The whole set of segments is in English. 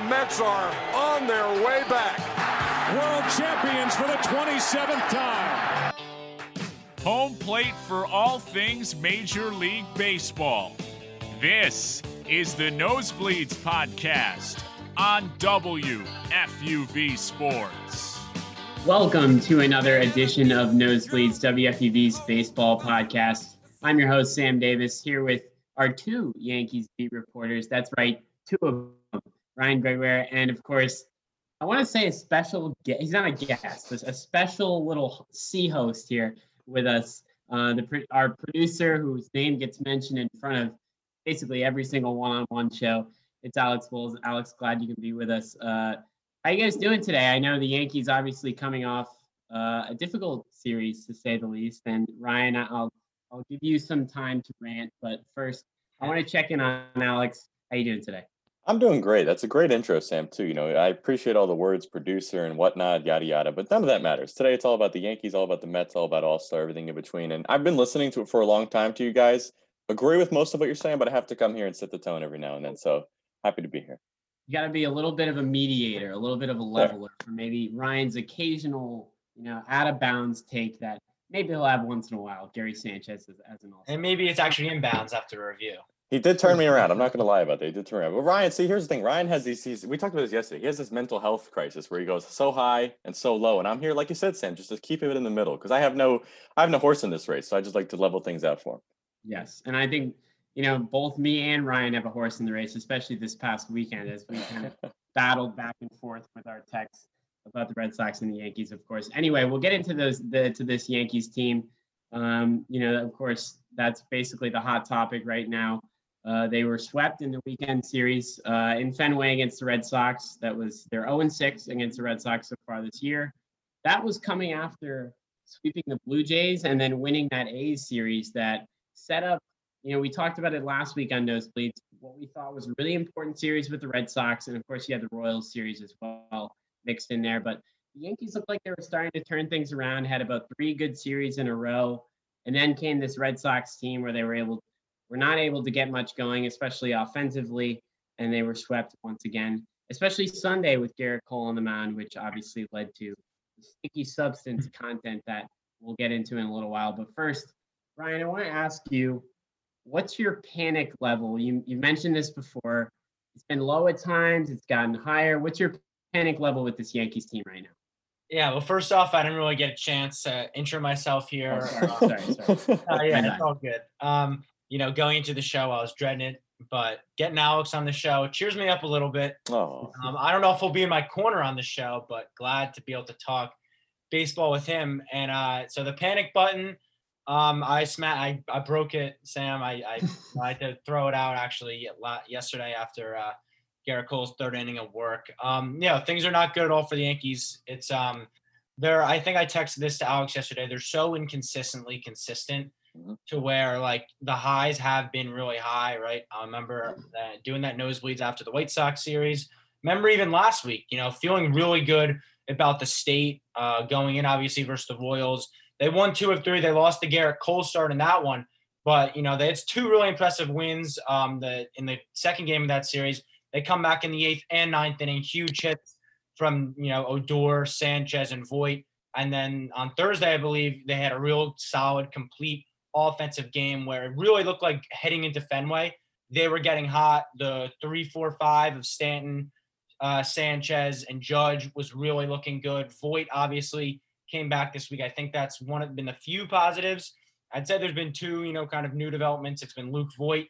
The Mets are on their way back. World champions for the 27th time. Home plate for all things Major League Baseball. This is the Nosebleeds Podcast on WFUV Sports. Welcome to another edition of Nosebleeds WFUV's baseball podcast. I'm your host, Sam Davis, here with our two Yankees beat reporters. That's right, two of them, Ryan Gregoire, and of course, I want to say a special guest. He's not a guest, but a special little C host here with us. Uh, the our producer, whose name gets mentioned in front of basically every single one-on-one show. It's Alex Bowles. Alex, glad you can be with us. Uh, how you guys doing today? I know the Yankees obviously coming off uh, a difficult series to say the least. And Ryan, I'll I'll give you some time to rant, but first I want to check in on Alex. How you doing today? I'm doing great. That's a great intro, Sam. Too. You know, I appreciate all the words, producer and whatnot, yada yada. But none of that matters. Today, it's all about the Yankees, all about the Mets, all about All Star, everything in between. And I've been listening to it for a long time. To you guys, agree with most of what you're saying, but I have to come here and set the tone every now and then. So happy to be here you got to be a little bit of a mediator, a little bit of a leveler for maybe Ryan's occasional, you know, out of bounds take that maybe he'll have once in a while. Gary Sanchez as, as an all. And maybe it's actually in bounds after a review. He did turn me around. I'm not going to lie about that. He did turn around. But Ryan, see, here's the thing. Ryan has these, these. We talked about this yesterday. He has this mental health crisis where he goes so high and so low. And I'm here, like you said, Sam, just to keep it in the middle because I have no, I have no horse in this race. So I just like to level things out for him. Yes, and I think you know both me and Ryan have a horse in the race, especially this past weekend as we kind of battled back and forth with our texts about the Red Sox and the Yankees, of course. Anyway, we'll get into those the to this Yankees team. Um, you know, of course, that's basically the hot topic right now. Uh, they were swept in the weekend series uh, in Fenway against the Red Sox. That was their 0 6 against the Red Sox so far this year. That was coming after sweeping the Blue Jays and then winning that A's series that set up. You know, we talked about it last week on Nosebleeds what we thought was a really important series with the Red Sox, and of course you had the Royals series as well mixed in there. But the Yankees looked like they were starting to turn things around. Had about three good series in a row, and then came this Red Sox team where they were able were not able to get much going, especially offensively, and they were swept once again. Especially Sunday with Gerrit Cole on the mound, which obviously led to sticky substance content that we'll get into in a little while. But first, Ryan, I want to ask you what's your panic level? You you mentioned this before. It's been low at times. It's gotten higher. What's your panic level with this Yankees team right now? Yeah, well, first off, I didn't really get a chance to intro myself here. Oh, sorry, sorry, sorry. uh, yeah, it's all good. Um, you know, going into the show, I was dreading it, but getting Alex on the show cheers me up a little bit. Oh. Um, I don't know if he'll be in my corner on the show, but glad to be able to talk baseball with him. And uh, so the panic button um, I sma- I, I broke it, Sam. I, I, had to throw it out actually yesterday after uh, Gerrit Cole's third inning of work. Um, you know, things are not good at all for the Yankees. It's um, they're. I think I texted this to Alex yesterday. They're so inconsistently consistent mm-hmm. to where like the highs have been really high, right? I remember uh, doing that nosebleeds after the White Sox series. Remember even last week, you know, feeling really good about the state uh, going in, obviously versus the Royals they won two of three. They lost the Gerrit Cole start in that one, but you know it's two really impressive wins. Um, the in the second game of that series, they come back in the eighth and ninth inning, huge hits from you know Odor, Sanchez, and Voit. And then on Thursday, I believe they had a real solid, complete offensive game where it really looked like heading into Fenway. They were getting hot. The three, four, five of Stanton, uh, Sanchez, and Judge was really looking good. Voit obviously came back this week. I think that's one of been the few positives. I'd say there's been two, you know, kind of new developments. It's been Luke Voit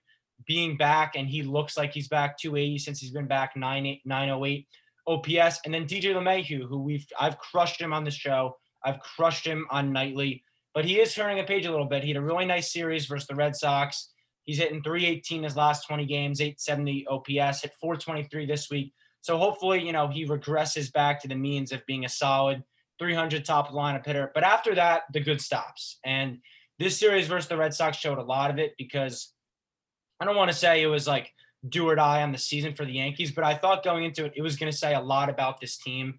being back, and he looks like he's back 280 since he's been back 908 OPS, and then DJ LeMahieu, who we've I've crushed him on the show. I've crushed him on nightly, but he is turning a page a little bit. He had a really nice series versus the Red Sox. He's hitting 318 his last 20 games, 870 OPS, hit 423 this week. So hopefully, you know, he regresses back to the means of being a solid 300 top lineup hitter. But after that, the good stops. And this series versus the Red Sox showed a lot of it because I don't want to say it was like do or die on the season for the Yankees, but I thought going into it, it was going to say a lot about this team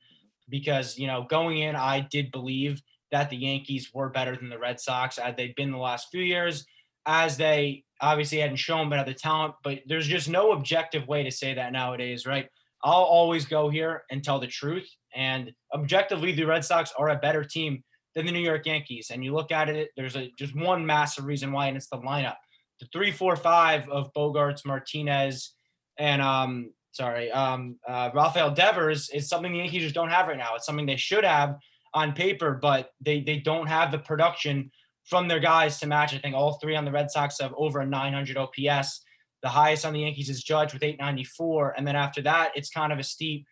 because, you know, going in, I did believe that the Yankees were better than the Red Sox as they've been the last few years. as they obviously hadn't shown but the talent. But there's just no objective way to say that nowadays, right? I'll always go here and tell the truth. And objectively, the Red Sox are a better team than the New York Yankees. And you look at it, there's a just one massive reason why, and it's the lineup. The three, four, five of Bogaerts, Martinez, and um, sorry, um, uh, Rafael Devers is something the Yankees just don't have right now. It's something they should have on paper, but they they don't have the production from their guys to match. I think all three on the Red Sox have over a 900 OPS. The highest on the Yankees is Judge with 894, and then after that, it's kind of a steep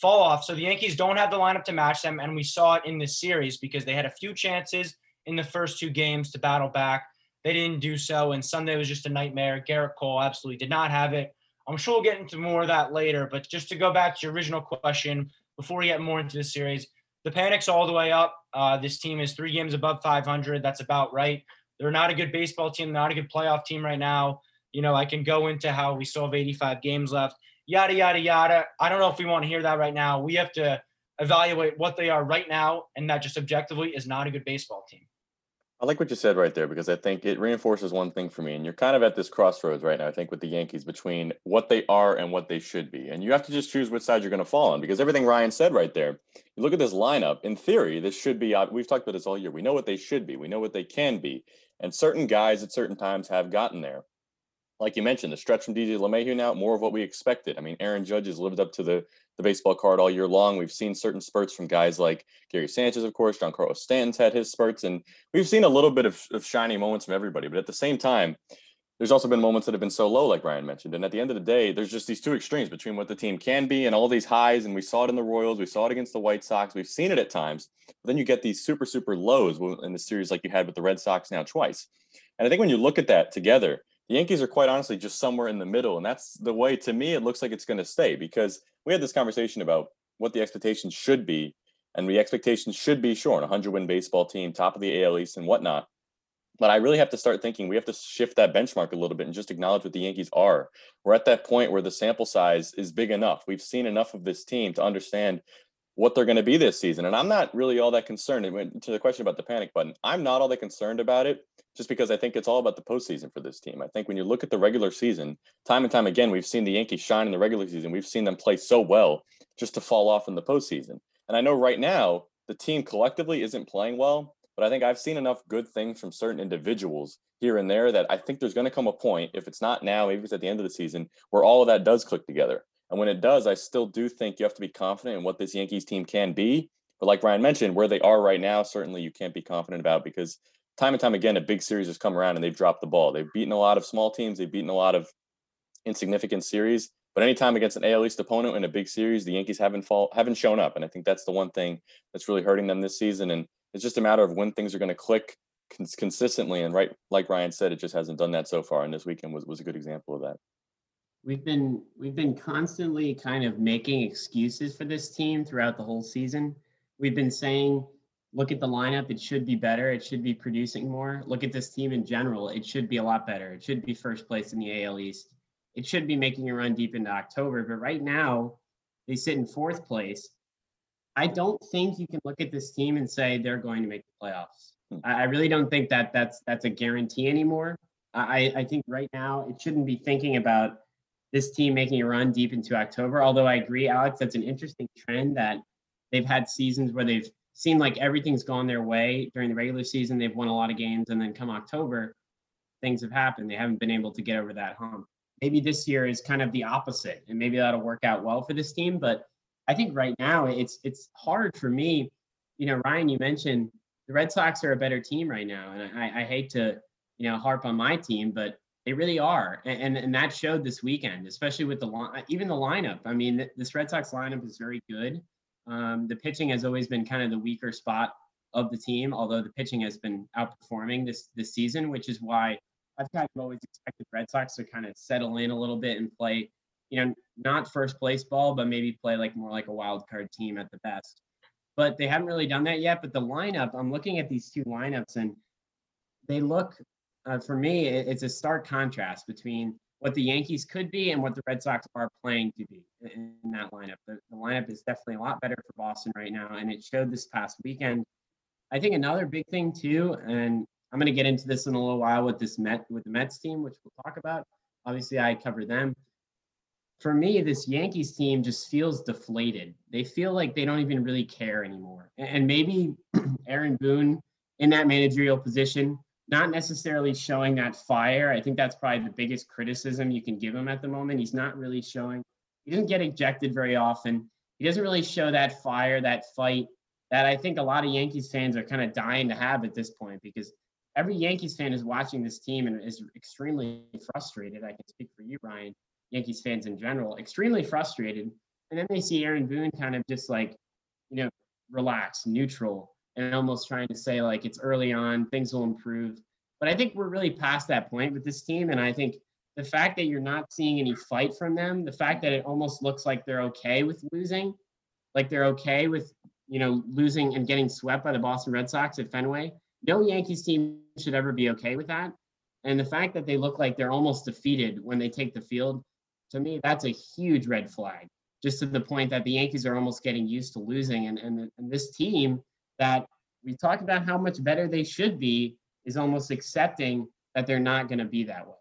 fall off. So the Yankees don't have the lineup to match them, and we saw it in this series because they had a few chances in the first two games to battle back. They didn't do so, and Sunday was just a nightmare. Gerrit Cole absolutely did not have it. I'm sure we'll get into more of that later, but just to go back to your original question before we get more into the series, the panic's all the way up. Uh, this team is three games above 500. That's about right. They're not a good baseball team, not a good playoff team right now. You know, I can go into how we still have 85 games left yada, yada, yada. I don't know if we want to hear that right now. We have to evaluate what they are right now, and that just objectively is not a good baseball team. I like what you said right there because I think it reinforces one thing for me. And you're kind of at this crossroads right now, I think, with the Yankees between what they are and what they should be. And you have to just choose which side you're going to fall on because everything Ryan said right there, you look at this lineup, in theory, this should be, uh, we've talked about this all year. We know what they should be, we know what they can be. And certain guys at certain times have gotten there like you mentioned, the stretch from DJ LeMahieu now, more of what we expected. I mean, Aaron Judge has lived up to the the baseball card all year long. We've seen certain spurts from guys like Gary Sanchez, of course, Giancarlo Stanton's had his spurts, and we've seen a little bit of, of shiny moments from everybody. But at the same time, there's also been moments that have been so low, like Ryan mentioned. And at the end of the day, there's just these two extremes between what the team can be and all these highs. And we saw it in the Royals, we saw it against the White Sox, we've seen it at times. But then you get these super, super lows in the series like you had with the Red Sox now twice. And I think when you look at that together, the Yankees are quite honestly just somewhere in the middle. And that's the way, to me, it looks like it's going to stay because we had this conversation about what the expectations should be. And the expectations should be sure, a 100 win baseball team, top of the AL East and whatnot. But I really have to start thinking we have to shift that benchmark a little bit and just acknowledge what the Yankees are. We're at that point where the sample size is big enough. We've seen enough of this team to understand what they're going to be this season. And I'm not really all that concerned. To the question about the panic button, I'm not all that concerned about it just because I think it's all about the postseason for this team. I think when you look at the regular season, time and time again, we've seen the Yankees shine in the regular season. We've seen them play so well just to fall off in the postseason. And I know right now the team collectively isn't playing well, but I think I've seen enough good things from certain individuals here and there that I think there's going to come a point, if it's not now, maybe it's at the end of the season, where all of that does click together. And when it does, I still do think you have to be confident in what this Yankees team can be. But like Ryan mentioned, where they are right now, certainly you can't be confident about because time and time again, a big series has come around and they've dropped the ball. They've beaten a lot of small teams, they've beaten a lot of insignificant series. But anytime against an AL East opponent in a big series, the Yankees haven't fall haven't shown up, and I think that's the one thing that's really hurting them this season. And it's just a matter of when things are going to click cons- consistently. And right, like Ryan said, it just hasn't done that so far. And this weekend was was a good example of that we've been we've been constantly kind of making excuses for this team throughout the whole season. We've been saying, look at the lineup, it should be better, it should be producing more. Look at this team in general, it should be a lot better. It should be first place in the AL East. It should be making a run deep into October, but right now they sit in fourth place. I don't think you can look at this team and say they're going to make the playoffs. Hmm. I really don't think that that's that's a guarantee anymore. I, I think right now it shouldn't be thinking about this team making a run deep into October. Although I agree, Alex, that's an interesting trend that they've had seasons where they've seemed like everything's gone their way during the regular season. They've won a lot of games, and then come October, things have happened. They haven't been able to get over that hump. Maybe this year is kind of the opposite, and maybe that'll work out well for this team. But I think right now it's it's hard for me. You know, Ryan, you mentioned the Red Sox are a better team right now, and I, I hate to you know harp on my team, but they really are, and, and, and that showed this weekend, especially with the line, even the lineup. I mean, this Red Sox lineup is very good. Um, the pitching has always been kind of the weaker spot of the team, although the pitching has been outperforming this this season, which is why I've kind of always expected Red Sox to kind of settle in a little bit and play, you know, not first place ball, but maybe play like more like a wild card team at the best. But they haven't really done that yet. But the lineup, I'm looking at these two lineups and they look uh, for me, it's a stark contrast between what the Yankees could be and what the Red Sox are playing to be in, that lineup. The, the, lineup is definitely a lot better for Boston right now, and it showed this past weekend. I think another big thing too, and I'm going to get into this in a little while with this Met with the Mets team, which we'll talk about. Obviously, I cover them. For me, this Yankees team just feels deflated. They feel like they don't even really care anymore. And maybe Aaron Boone in that managerial position, not necessarily showing that fire. I think that's probably the biggest criticism you can give him at the moment. He's not really showing, he doesn't get ejected very often. He doesn't really show that fire, that fight that I think a lot of Yankees fans are kind of dying to have at this point because every Yankees fan is watching this team and is extremely frustrated. I can speak for you, Ryan, Yankees fans in general, extremely frustrated. And then they see Aaron Boone kind of just like, you know, relax, neutral, and almost trying to say like it's early on, things will improve. But I think we're really past that point with this team. And I think the fact that you're not seeing any fight from them, the fact that it almost looks like they're okay with losing, like they're okay with, you know, losing and getting swept by the Boston Red Sox at Fenway. No Yankees team should ever be okay with that. And the fact that they look like they're almost defeated when they take the field, to me, that's a huge red flag. Just to the point that the Yankees are almost getting used to losing. And, and, and this team that we talk about how much better they should be is almost accepting that they're not going to be that way.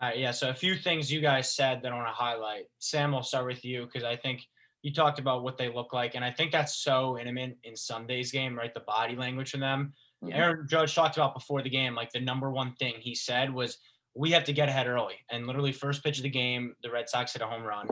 Uh, yeah, so a few things you guys said that I want to highlight. Sam, I'll start with you because I think you talked about what they look like, and I think that's so intimate in Sunday's game, right? The body language from them. Yeah. Aaron Judge talked about before the game, like the number one thing he said was, "We have to get ahead early." And literally, first pitch of the game, the Red Sox hit a home run,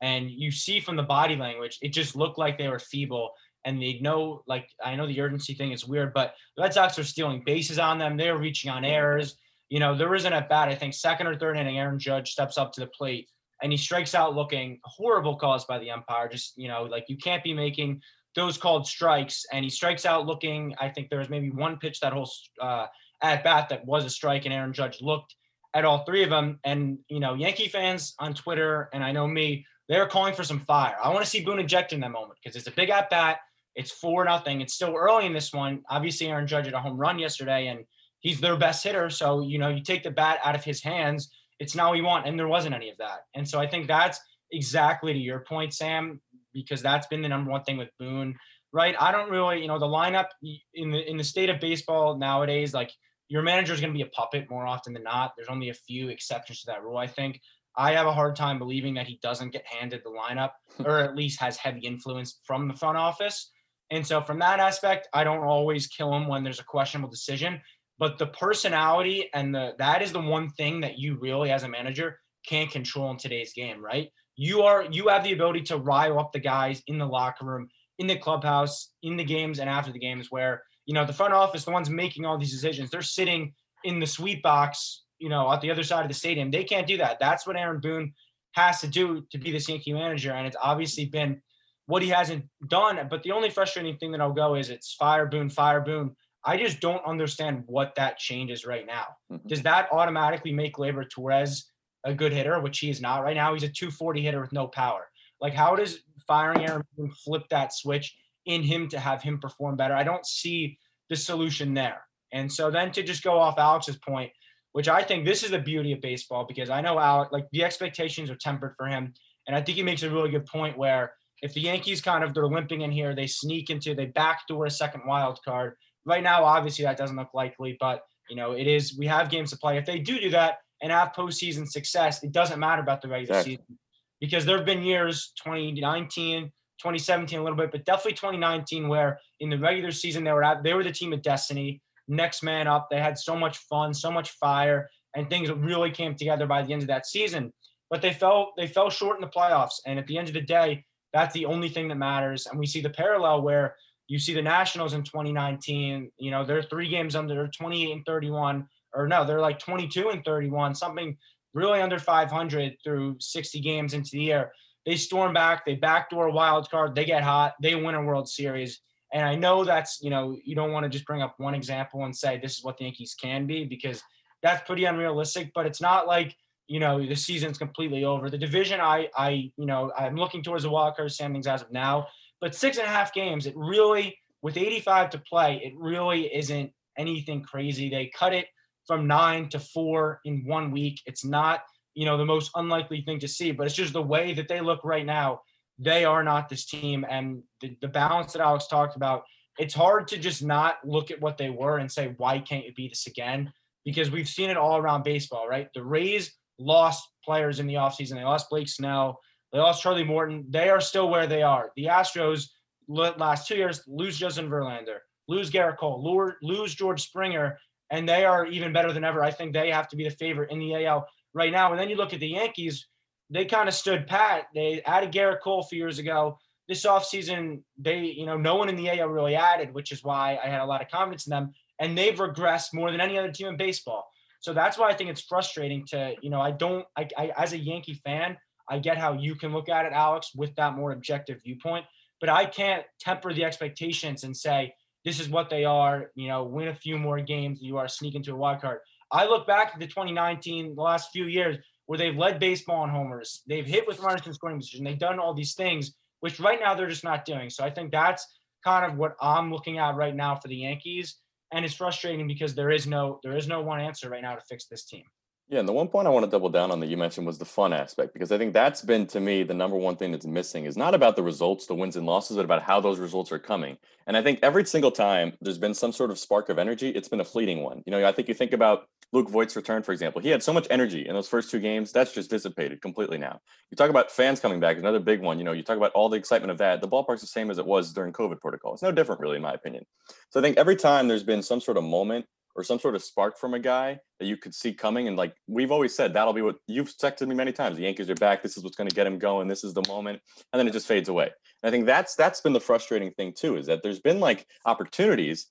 and you see from the body language, it just looked like they were feeble and they know like I know the urgency thing is weird, but the Red Sox are stealing bases on them. They're reaching on errors. You know, there isn't a bat. I think second or third inning, Aaron Judge steps up to the plate and he strikes out looking horrible calls by the umpire. Just you know, like you can't be making those called strikes. And he strikes out looking. I think there was maybe one pitch that whole uh, at bat that was a strike, and Aaron Judge looked at all three of them. And you know, Yankee fans on Twitter, and I know me, they're calling for some fire. I want to see Boone eject in that moment because it's a big at bat. It's four nothing. It's still early in this one. Obviously, Aaron Judge had a home run yesterday, and he's their best hitter. So you know, you take the bat out of his hands. It's now we want, and there wasn't any of that. And so I think that's exactly to your point, Sam, because that's been the number one thing with Boone, right? I don't really, you know, the lineup in the in the state of baseball nowadays, like your manager is going to be a puppet more often than not. There's only a few exceptions to that rule, I think. I have a hard time believing that he doesn't get handed the lineup or at least has heavy influence from the front office. And so, from that aspect, I don't always kill him when there's a questionable decision. But the personality and the that is the one thing that you really, as a manager, can't control in today's game, right? You are you have the ability to rile up the guys in the locker room, in the clubhouse, in the games, and after the games, where you know the front office, the ones making all these decisions, they're sitting in the suite box, you know, at the other side of the stadium. They can't do that. That's what Aaron Boone has to do to be the Yankee manager, and it's obviously been what he hasn't done. But the only frustrating thing that I'll go is it's fire Boone, fire Boone. I just don't understand what that changes right now. Mm-hmm. Does that automatically make Gleyber Torres a good hitter, which he is not right now? He's a 240 hitter with no power. Like, how does firing Aaron Boone flip that switch in him to have him perform better? I don't see the solution there. And so then to just go off Alex's point, which I think this is the beauty of baseball because I know Alex, like the expectations are tempered for him. And I think he makes a really good point where if the Yankees kind of they're limping in here, they sneak into they backdoor a second wild card. Right now, obviously that doesn't look likely, but you know it is. We have games to play. If they do do that and have postseason success, it doesn't matter about the regular exactly. season because there have been years 2019, 2017 a little bit, but definitely 2019 where in the regular season they were at, they were the team of destiny, next man up. They had so much fun, so much fire, and things really came together by the end of that season. But they fell they fell short in the playoffs, and at the end of the day, that's the only thing that matters. And we see the parallel where you see the Nationals in 2019, you know, they're three games under, they're 28 and 31, or no, they're like 22 and 31, something really under 500 through 60 games into the year. They storm back, they backdoor a wild card, they get hot, they win a World Series. And I know that's, you know, you don't want to just bring up one example and say this is what the Yankees can be because that's pretty unrealistic, but it's not like you know the season's completely over. The division, I, I, you know, I'm looking towards the card standings as of now. But six and a half games, it really, with 85 to play, it really isn't anything crazy. They cut it from nine to four in one week. It's not, you know, the most unlikely thing to see, but it's just the way that they look right now. They are not this team, and the, the balance that Alex talked about it's hard to just not look at what they were and say, why can't you be this again? Because we've seen it all around baseball, right? The Rays lost players in the offseason. They lost Blake Snell. They lost Charlie Morton. They are still where they are. The Astros last two years lose Justin Verlander, lose Gerrit Cole, lose George Springer, and they are even better than ever. I think they have to be the favorite in the AL right now. And then you look at the Yankees, they kind of stood pat. They added Gerrit Cole a few years ago. This offseason, they, you know, no one in the AL really added, which is why I had a lot of confidence in them. And they've regressed more than any other team in baseball. So that's why I think it's frustrating to, you know, I don't, I, I as a Yankee fan, I get how you can look at it, Alex, with that more objective viewpoint. But I can't temper the expectations and say, this is what they are, you know, win a few more games, you are sneaking to a wild card. I look back at the 2019, the last few years, where they've led baseball in homers. They've hit with runners in scoring position. They've done all these things, which right now they're just not doing. So I think that's kind of what I'm looking at right now for the Yankees. And it's frustrating because there is no there is no one answer right now to fix this team. Yeah, and the one point I want to double down on that you mentioned was the fun aspect, because I think that's been to me the number one thing that's missing is not about the results, the wins and losses, but about how those results are coming. And I think every single time there's been some sort of spark of energy, it's been a fleeting one. You know, I think you think about Luke Voit's return, for example. He had so much energy in those first two games, that's just dissipated completely now. You talk about fans coming back, another big one. You know, you talk about all the excitement of that. The ballpark's the same as it was during COVID protocol. It's no different, really, in my opinion. So I think every time there's been some sort of moment or some sort of spark from a guy that you could see coming. And like we've always said, that'll be what you've texted me many times. The Yankees are back. This is what's going to get him going. This is the moment. And then it just fades away. And I think that's that's been the frustrating thing too, is that there's been like opportunities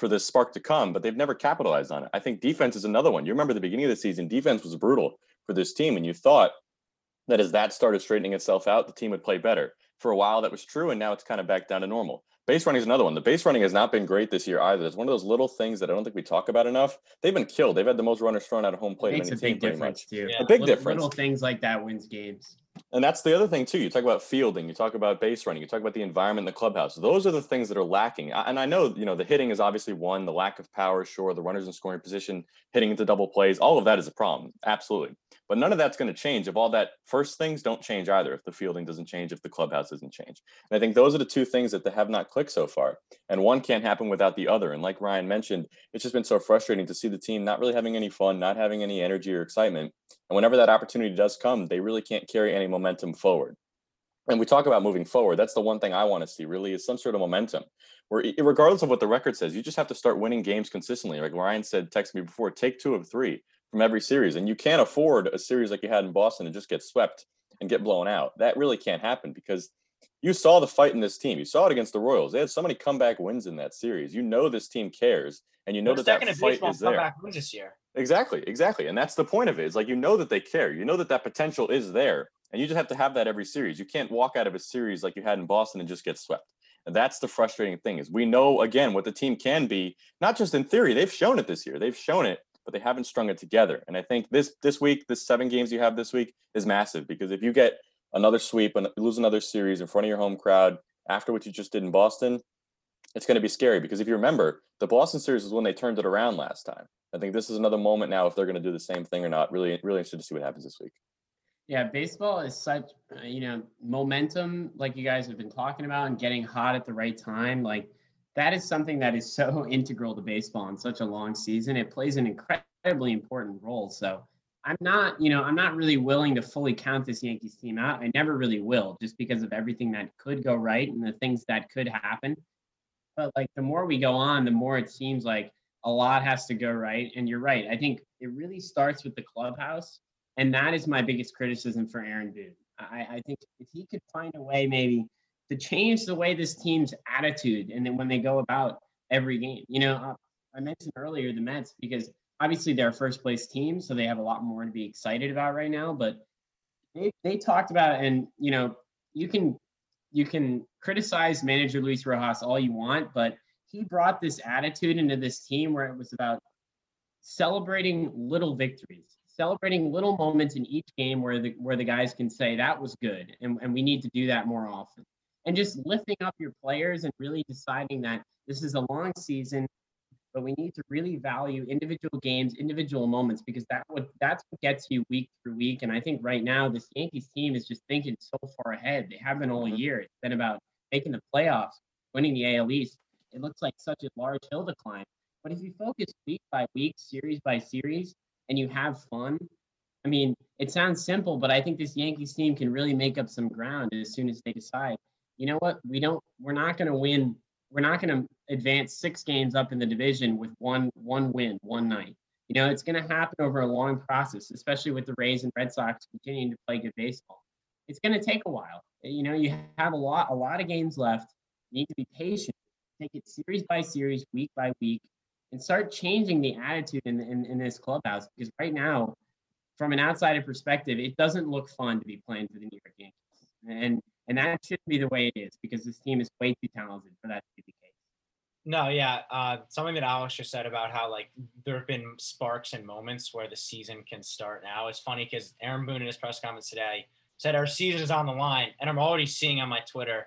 for this spark to come, but they've never capitalized on it. I think defense is another one. You remember the beginning of the season, defense was brutal for this team, and you thought that as that started straightening itself out, the team would play better. For a while, that was true, and now it's kind of back down to normal. Base running is another one. The base running has not been great this year either. It's one of those little things that I don't think we talk about enough. They've been killed. They've had the most runners thrown out of home plate. It makes a big difference too. Yeah. A big little, difference. Little things like that wins games. And that's the other thing too. You talk about fielding, you talk about base running, you talk about the environment in the clubhouse. Those are the things that are lacking. And I know, you know, the hitting is obviously one, the lack of power, sure, the runners in scoring position, hitting into double plays, all of that is a problem. Absolutely. But none of that's going to change if all that first things don't change either, if the fielding doesn't change, if the clubhouse doesn't change. And I think those are the two things that have not clicked so far. And one can't happen without the other. And like Ryan mentioned, it's just been so frustrating to see the team not really having any fun, not having any energy or excitement. And whenever that opportunity does come, they really can't carry any momentum forward. And we talk about moving forward. That's the one thing I want to see really is some sort of momentum where regardless of what the record says, you just have to start winning games consistently. Like Ryan said, text me before, take two of three from every series. And you can't afford a series like you had in Boston and just get swept and get blown out. That really can't happen because you saw the fight in this team. You saw it against the Royals. They had so many comeback wins in that series. You know this team cares, and you know that that fight is there. Wins this year. Exactly, exactly, and that's the point of it. it. Is like you know that they care. You know that that potential is there, and you just have to have that every series. You can't walk out of a series like you had in Boston and just get swept. And that's the frustrating thing is we know again what the team can be, not just in theory. They've shown it this year. They've shown it but they haven't strung it together. And I think this this week, this seven games you have this week is massive because if you get another sweep and lose another series in front of your home crowd after what you just did in Boston, it's going to be scary because if you remember, the Boston series is when they turned it around last time. I think this is another moment now if they're going to do the same thing or not. Really, really interested to see what happens this week. Yeah, baseball is such, uh, you know, momentum, like you guys have been talking about, and getting hot at the right time. Like that is something that is so integral to baseball in such a long season. It plays an incredibly important role. So I'm not, you know, I'm not really willing to fully count this Yankees team out. I never really will, just because of everything that could go right and the things that could happen. But like the more we go on, the more it seems like a lot has to go right. And you're right. I think it really starts with the clubhouse. And that is my biggest criticism for Aaron Boone. I, I think if he could find a way maybe to change the way this team's attitude and then when they go about every game. You know, uh, I mentioned earlier the Mets because obviously they're a first place team, so they have a lot more to be excited about right now. But they they talked about and you know you can you can criticize manager Luis Rojas all you want, but he brought this attitude into this team where it was about celebrating little victories, celebrating little moments in each game where the where the guys can say that was good, and, and we need to do that more often and just lifting up your players and really deciding that this is a long season but we need to really value individual games individual moments because that would that's what gets you week through week and i think right now this yankees team is just thinking so far ahead they have been all Mm-hmm. year it's been about making the playoffs winning the al east it looks like such a large hill to climb. But if you focus week by week, series by series, and you have fun, I mean, it sounds simple, but I think this Yankees team can really make up some ground as soon as they decide, you know what, we don't, we're not going to win, we're not going to advance six games up in the division with one one win one night. You know, it's going to happen over a long process, especially with the Rays and Red Sox continuing to play good baseball. It's going to take a while. You know, you have a lot a lot of games left. You need to be patient. Take it series by series, week by week, and start changing the attitude in, in, in this clubhouse. Because right now, from an outsider perspective, it doesn't look fun to be playing for the New York Yankees. And and that shouldn't be the way it is because this team is way too talented for that to be the case. No, yeah. Uh, something that Alex just said about how like there have been sparks and moments where the season can start now. It's funny because Aaron Boone in his press conference today said our season is on the line, and I'm already seeing on my Twitter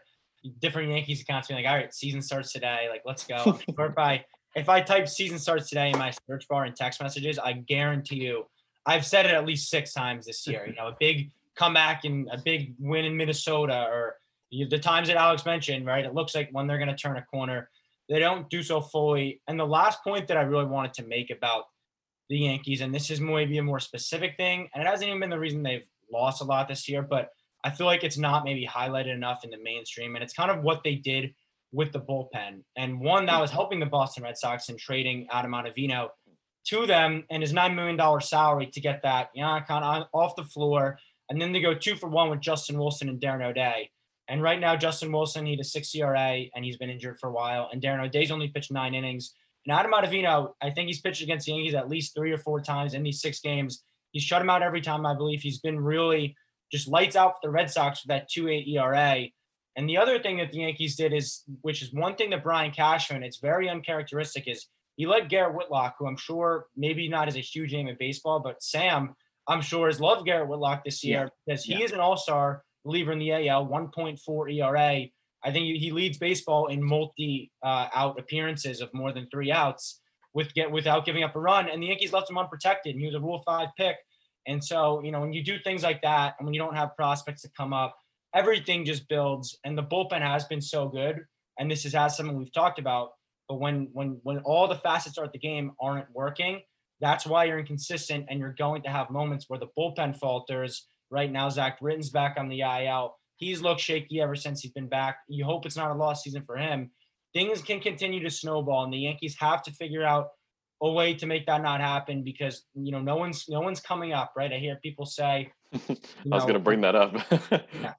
different Yankees accounts being like, "All right, season starts today. Like, let's go." or if I if I type "season starts today" in my search bar in text messages, I guarantee you, I've said it at least six times this year. You know, a big comeback and a big win in Minnesota, or the times that Alex mentioned. Right, it looks like when they're going to turn a corner they don't do so fully. And the last point that I really wanted to make about the Yankees, and this is maybe a more specific thing, and it hasn't even been the reason they've lost a lot this year, but I feel like it's not maybe highlighted enough in the mainstream. And it's kind of what they did with the bullpen. And one that was helping the Boston Red Sox in trading Adam Ottavino to them and his $9 million salary to get that, you know, kind of off the floor. And then they go two for one with Justin Wilson and Darren O'Day. And right now, Justin Wilson, he had a six ERA and he's been injured for a while. And Darren O'Day's only pitched nine innings. And Adam Ottavino, I think he's pitched against the Yankees at least three or four times in these six games. He's shut him out every time, I believe. He's been really just lights out for the Red Sox with that two 2.8 ERA. And the other thing that the Yankees did is, which is one thing that Brian Cashman, it's very uncharacteristic, is he let Garrett Whitlock, who I'm sure maybe not as a huge name in baseball, but Sam, I'm sure has love Garrett Whitlock this year yeah. because he yeah. is an all-star reliever in the AL, 1.4 ERA. I think he leads baseball in multi uh, out appearances of more than three outs with get without giving up a run. And the Yankees left him unprotected. And he was a Rule Five pick. And so you know when you do things like that, and when you don't have prospects to come up, everything just builds. And the bullpen has been so good. And this is as something we've talked about. But when when when all the facets are at the game aren't working, that's why you're inconsistent, and you're going to have moments where the bullpen falters Right now, Zach Britton's back on the IL. He's looked shaky ever since he's been back. You hope it's not a lost season for him. Things can continue to snowball, and the Yankees have to figure out a way to make that not happen because you know no one's no one's coming up, right? I hear people say. I was going to bring that up. yeah.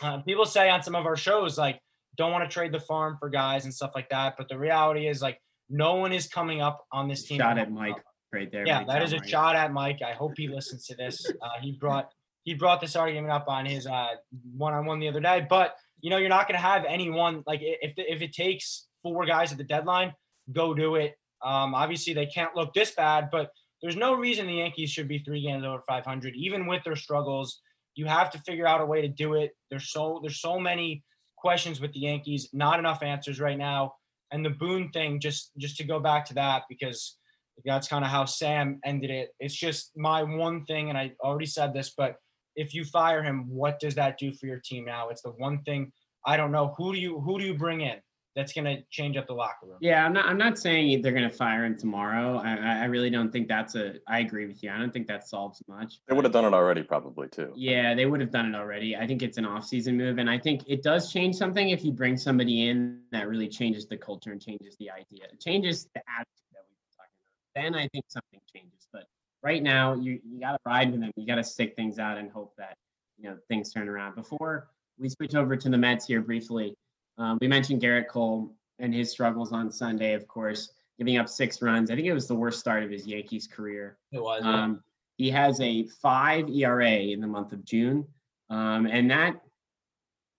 Uh, people say on some of our shows like don't want to trade the farm for guys and stuff like that, but the reality is like no one is coming up on this team. Shot at Mike right there. Yeah, that is a shot at Mike. I hope he listens to this. Uh, he brought he brought this argument up on his uh, one-on-one the other day. But you know, you're not going to have anyone like if if it takes four guys at the deadline, go do it. Um, obviously, they can't look this bad, but there's no reason the Yankees should be three games over 500, even with their struggles. You have to figure out a way to do it. There's so there's so many questions with the Yankees, not enough answers right now. And the Boone thing, just just to go back to that because that's kind of how Sam ended it. It's just my one thing, and I already said this, but if you fire him, what does that do for your team now? It's the one thing I don't know. Who do you who do you bring in that's going to change up the locker room? Yeah, I'm not. I'm not saying they're going to fire him tomorrow. I, I really don't think that's a. I agree with you. I don't think that solves much. They would have done it already, probably too. Yeah, they would have done it already. I think it's an off-season move, and I think it does change something if you bring somebody in that really changes the culture and changes the idea, it changes the attitude that we've been talking about. Then I think something changes, but right now you you got to ride with them. You got to stick things out and hope that you know things turn around. Before we switch over to the Mets here briefly, um, we mentioned Gerrit Cole and his struggles on Sunday, of course, giving up six runs. I think it was the worst start of his Yankees career. It was. Um, he has a five ERA in the month of June, um, and that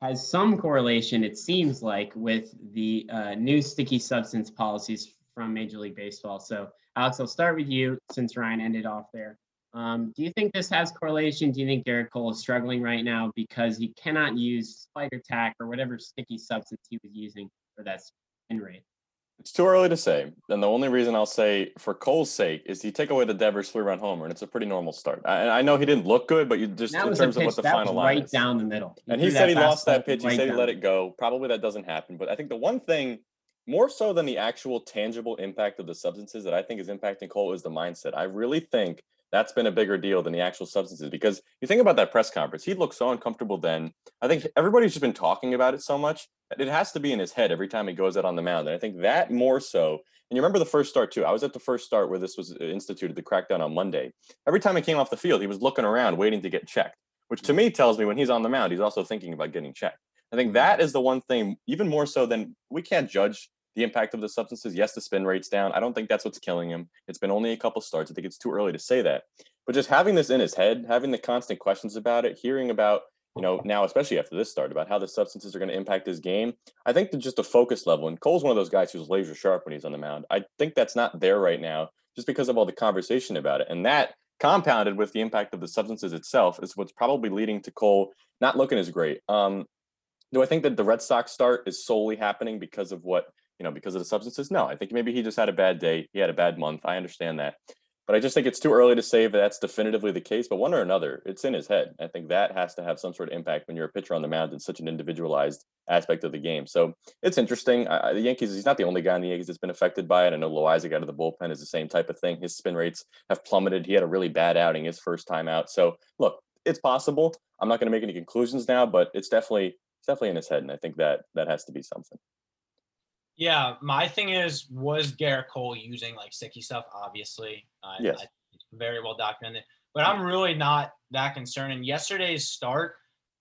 has some correlation, it seems like, with the uh, new sticky substance policies from Major League Baseball. So Alex, I'll start with you since Ryan ended off there. Um, do you think this has correlation? Do you think Gerrit Cole is struggling right now because he cannot use spider tack or whatever sticky substance he was using for that spin rate? It's too early to say. And the only reason I'll say for Cole's sake is you take away the Devers three run homer and it's a pretty normal start. I, I know he didn't look good, but you just in terms of what the final line right is. down the middle. He and he said he lost that pitch. He said he let it go. Probably that doesn't happen. But I think the one thing more so than the actual tangible impact of the substances that I think is impacting Cole is the mindset. I really think that's been a bigger deal than the actual substances because you think about that press conference, he looked so uncomfortable then. I think everybody's just been talking about it so much that it has to be in his head every time he goes out on the mound. And I think that more so. And you remember the first start too. I was at the first start where this was uh, instituted, the crackdown on Monday. Every time he came off the field, he was looking around, waiting to get checked, which to mm. me tells me when he's on the mound, he's also thinking about getting checked. I think that is the one thing, even more so than we can't judge the impact of the substances. Yes, the spin rate's down. I don't think that's what's killing him. It's been only a couple starts. I think it's too early to say that. But just having this in his head, having the constant questions about it, hearing about, you know, now, especially after this start, about how the substances are going to impact his game, I think that just a focus level. And Cole's one of those guys who's laser sharp when he's on the mound. I think that's not there right now just because of all the conversation about it. And that compounded with the impact of the substances itself is what's probably leading to Cole not looking as great. Um, do I think that the Red Sox start is solely happening because of what you know, because of the substances? No, I think maybe he just had a bad day. He had a bad month. I understand that. But I just think it's too early to say that that's definitively the case. But one or another, it's in his head. I think that has to have some sort of impact when you're a pitcher on the mound in such an individualized aspect of the game. So it's interesting. I, the Yankees, he's not the only guy in the Yankees that's been affected by it. I know Loaisiga out of the bullpen is the same type of thing. His spin rates have plummeted. He had a really bad outing his first time out. So look, it's possible. I'm not going to make any conclusions now, but it's definitely it's definitely in his head, and I think that that has to be something. Yeah, my thing is, was Gerrit Cole using like sticky stuff? Obviously, uh, yes, I, it's very well documented. But I'm really not that concerned. And yesterday's start,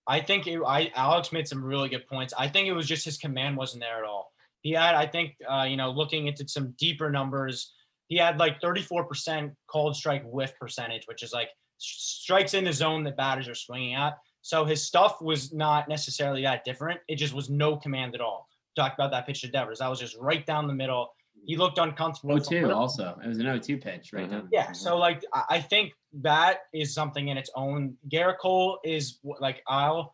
I think it, I Alex made some really good points. I think it was just his command wasn't there at all. He had, I think, uh, you know, looking into some deeper numbers, he had like 34% called strike whiff percentage, which is like strikes in the zone that batters are swinging at. So his stuff was not necessarily that different. It just was no command at all talked about that pitch to Devers. That was just right down the middle. He looked uncomfortable. 0-2 also. It was an 0-2 pitch right mm-hmm. down. Yeah. So like I think that is something in its own. Gerrit Cole is like I'll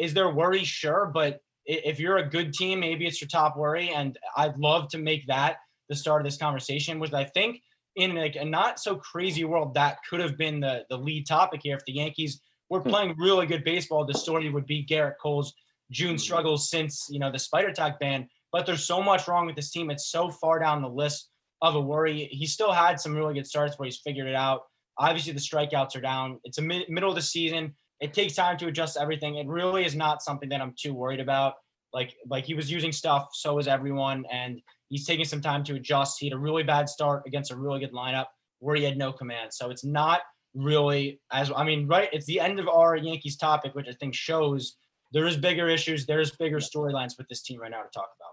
is there worry? Sure, but if you're a good team, maybe it's your top worry. And I'd love to make that the start of this conversation, which I think in like a not so crazy world that could have been the the lead topic here. If the Yankees were hmm. playing really good baseball, the story would be Gerrit Cole's June struggles since you know the Spider Tack ban. But there's so much wrong with this team. It's so far down the list of a worry. He still had some really good starts where he's figured it out. Obviously, the strikeouts are down. It's a mid- middle of the season. It takes time to adjust everything. It really is not something that I'm too worried about. Like like he was using stuff, so is everyone, and he's taking some time to adjust. He had a really bad start against a really good lineup where he had no command. So it's not really as I mean, right? It's the end of our Yankees topic, which I think shows there is bigger issues, there's bigger storylines with this team right now to talk about.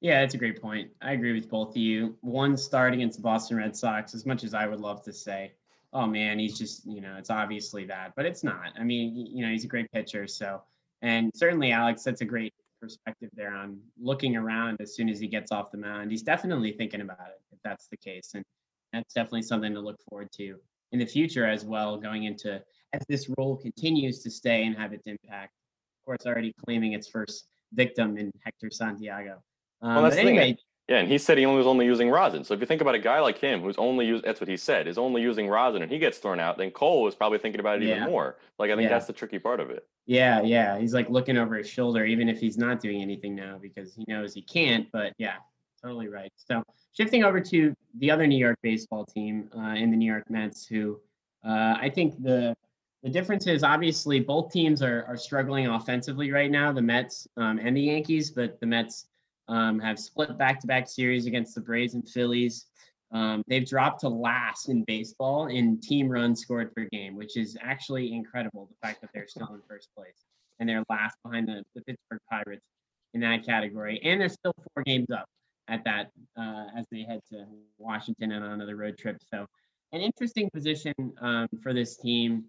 Yeah, that's a great point. I agree with both of you. One start against the Boston Red Sox, as much as I would love to say, oh man, he's just, you know, it's obviously that, but it's not. I mean, you know, he's a great pitcher. So, and certainly Alex, that's a great perspective there on looking around as soon as he gets off the mound. He's definitely thinking about it if that's the case. And that's definitely something to look forward to in the future as well, going into as this role continues to stay and have its impact Of course, already claiming its first victim in Hector Santiago. Um, well, that's anyway. Yeah, and he said he only was only using rosin. So if you think about a guy like him who's only using that's what he said, is only using rosin and he gets thrown out, then Cole is probably thinking about it yeah. even more. Like I think yeah. that's the tricky part of it. Yeah, yeah. He's like looking over his shoulder, even if he's not doing anything now, because he knows he can't. But yeah, totally right. So shifting over to the other New York baseball team uh, in the New York Mets, who uh, I think the the difference is obviously both teams are, are struggling offensively right now, the Mets um, and the Yankees, but the Mets um, have split back to back series against the Braves and Phillies. Um, they've dropped to last in baseball in team runs scored per game, which is actually incredible. The fact that they're still in first place and they're last behind the, the Pittsburgh Pirates in that category. And they're still four games up at that uh, as they head to Washington and on another road trip. So, an interesting position um, for this team.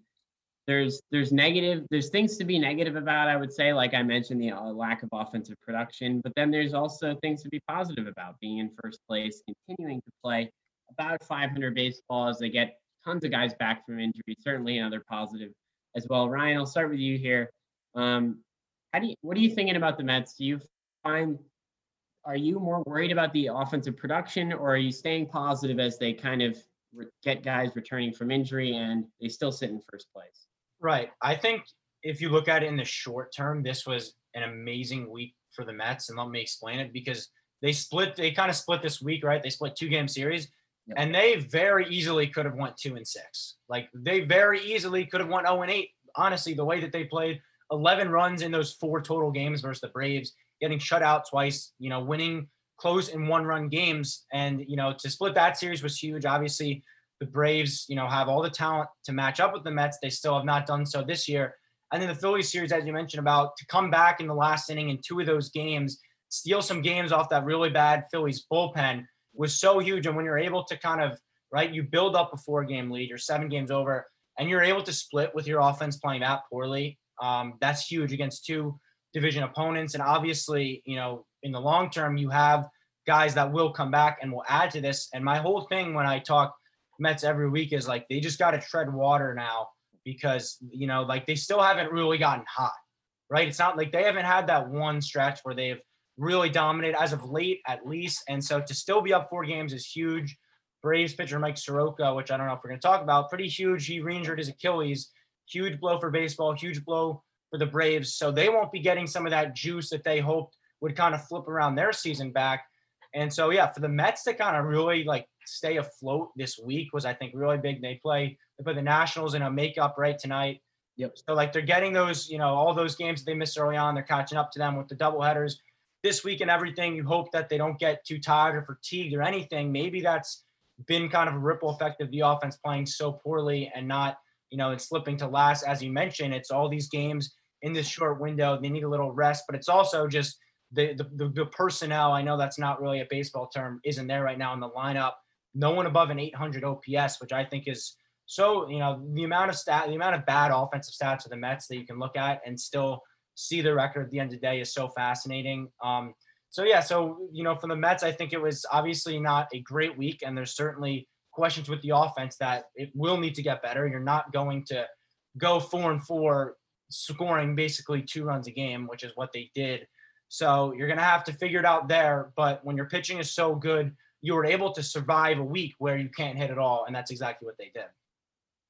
There's there's negative there's things to be negative about i would say. Like i mentioned the uh, lack of offensive production but then there's also things to be positive about being in first place continuing to play about 500 baseball as they get tons of guys back from injury certainly another positive as well. Ryan i'll start with you here. Um, how do you what are you thinking about the mets? Do you find are you more worried about the offensive production or are you staying positive as they kind of get guys returning from injury and they still sit in first place Right. I think if you look at it in the short term, this was an amazing week for the Mets. And let me explain it because they split. They kind of split this week, right? They split two game series, Yep. and they very easily could have went two and six. Like they very easily could have went zero and eight. Honestly, the way that they played, eleven runs in those four total games versus the Braves, getting shut out twice. You know, winning close and one run games, and you know to split that series was huge. Obviously, the Braves, you know, have all the talent to match up with the Mets. They still have not done so this year. And then the Phillies series, as you mentioned about, to come back in the last inning in two of those games, steal some games off that really bad Phillies bullpen was so huge. And when you're able to kind of, right, you build up a four game lead, you're seven games over, and you're able to split with your offense playing that poorly, um, that's huge against two division opponents. And obviously, you know, in the long term, you have guys that will come back and will add to this. And my whole thing when I talk Mets every week is like they just got to tread water now because you know like they still haven't really gotten hot, right? It's not like they haven't had that one stretch where they've really dominated as of late at least, and so to still be up four games is huge. Braves pitcher Mike Soroka, which I don't know if we're going to talk about, pretty huge. He re-injured his Achilles. Huge blow for baseball. Huge blow for the Braves. So they won't be getting some of that juice that they hoped would kind of flip around their season back. And so yeah, for the Mets to kind of really like stay afloat this week was I think really big. They play they play the Nationals in a makeup right tonight. Yep. So like they're getting those, you know, all those games they missed early on, they're catching up to them with the doubleheaders this week and everything. You hope that they don't get too tired or fatigued or anything. Maybe that's been kind of a ripple effect of the offense playing so poorly and not, you know, it's slipping to last. As you mentioned, it's all these games in this short window. They need a little rest, but it's also just the, the, the personnel, I know that's not really a baseball term, isn't there right now in the lineup. No one above an 800 OPS, which I think is so, you know, the amount of stat, the amount of bad offensive stats of the Mets that you can look at and still see the record at the end of the day is so fascinating. Um, so yeah, so you know, for the Mets, I think it was obviously not a great week, and there's certainly questions with the offense that it will need to get better. You're not going to go four and four, scoring basically two runs a game, which is what they did. So you're gonna have to figure it out there. But when your pitching is so good, you were able to survive a week where you can't hit at all, and that's exactly what they did.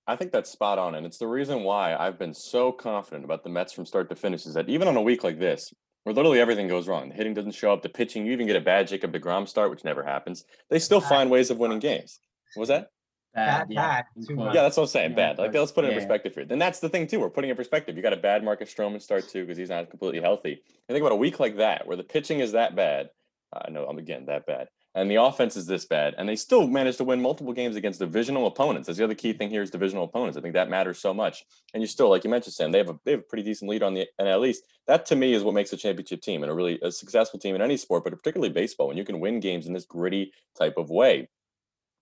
I think that's spot on. And it's the reason why I've been so confident about the Mets from start to finish is that even on a week like this, where literally everything goes wrong, the hitting doesn't show up, the pitching, you even get a bad Jacob DeGrom start, which never happens, they still find ways of winning games. What was that? Bad, Bad, yeah. bad, too much. Yeah, that's what I'm saying. Bad. Like, let's put it in yeah. perspective here. Then that's the thing, too. We're putting in perspective. You got a bad Marcus Stroman start, too, because he's not completely healthy. I think about a week like that, where the pitching is that bad. Uh, I know I'm again that bad. And the offense is this bad. And they still managed to win multiple games against divisional opponents. That's the other key thing here is divisional opponents. I think that matters so much. And you still, like you mentioned, Sam, they have a they have a pretty decent lead on the NL East. That to me is what makes a championship team and a really a successful team in any sport, but particularly baseball, when you can win games in this gritty type of way.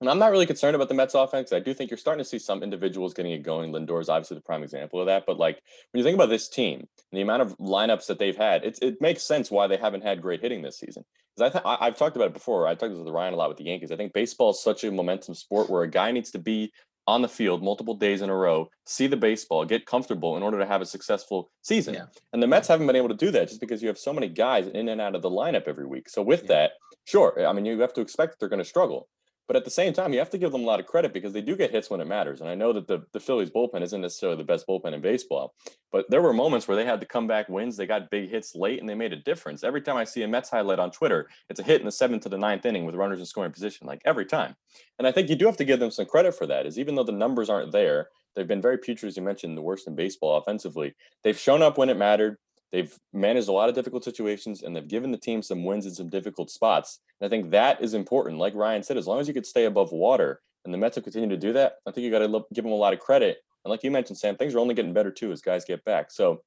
And I'm not really concerned about the Mets offense. I do think you're starting to see some individuals getting it going. Lindor is obviously the prime example of that. But like when you think about this team and the amount of lineups that they've had, it's, it makes sense why they haven't had great hitting this season. Because I th- I've talked about it before. I talked with Ryan a lot with the Yankees. I think baseball is such a momentum sport where a guy needs to be on the field multiple days in a row, see the baseball, get comfortable in order to have a successful season. Yeah. And the Mets haven't been able to do that just because you have so many guys in and out of the lineup every week. So with Yeah. that, sure, I mean you have to expect that they're going to struggle. But at the same time, you have to give them a lot of credit because they do get hits when it matters. And I know that the, the Phillies bullpen isn't necessarily the best bullpen in baseball, but there were moments where they had the comeback wins. They got big hits late and they made a difference. Every time I see a Mets highlight on Twitter, it's a hit in the seventh to the ninth inning with runners in scoring position, like every time. And I think you do have to give them some credit for that, is even though the numbers aren't there, they've been very putrid, as you mentioned, the worst in baseball offensively. They've shown up when it mattered. They've managed a lot of difficult situations and they've given the team some wins in some difficult spots. And I think that is important. Like Ryan said, as long as you could stay above water and the Mets have continued to do that, I think you got to give them a lot of credit. And like you mentioned, Sam, things are only getting better too as guys get back. So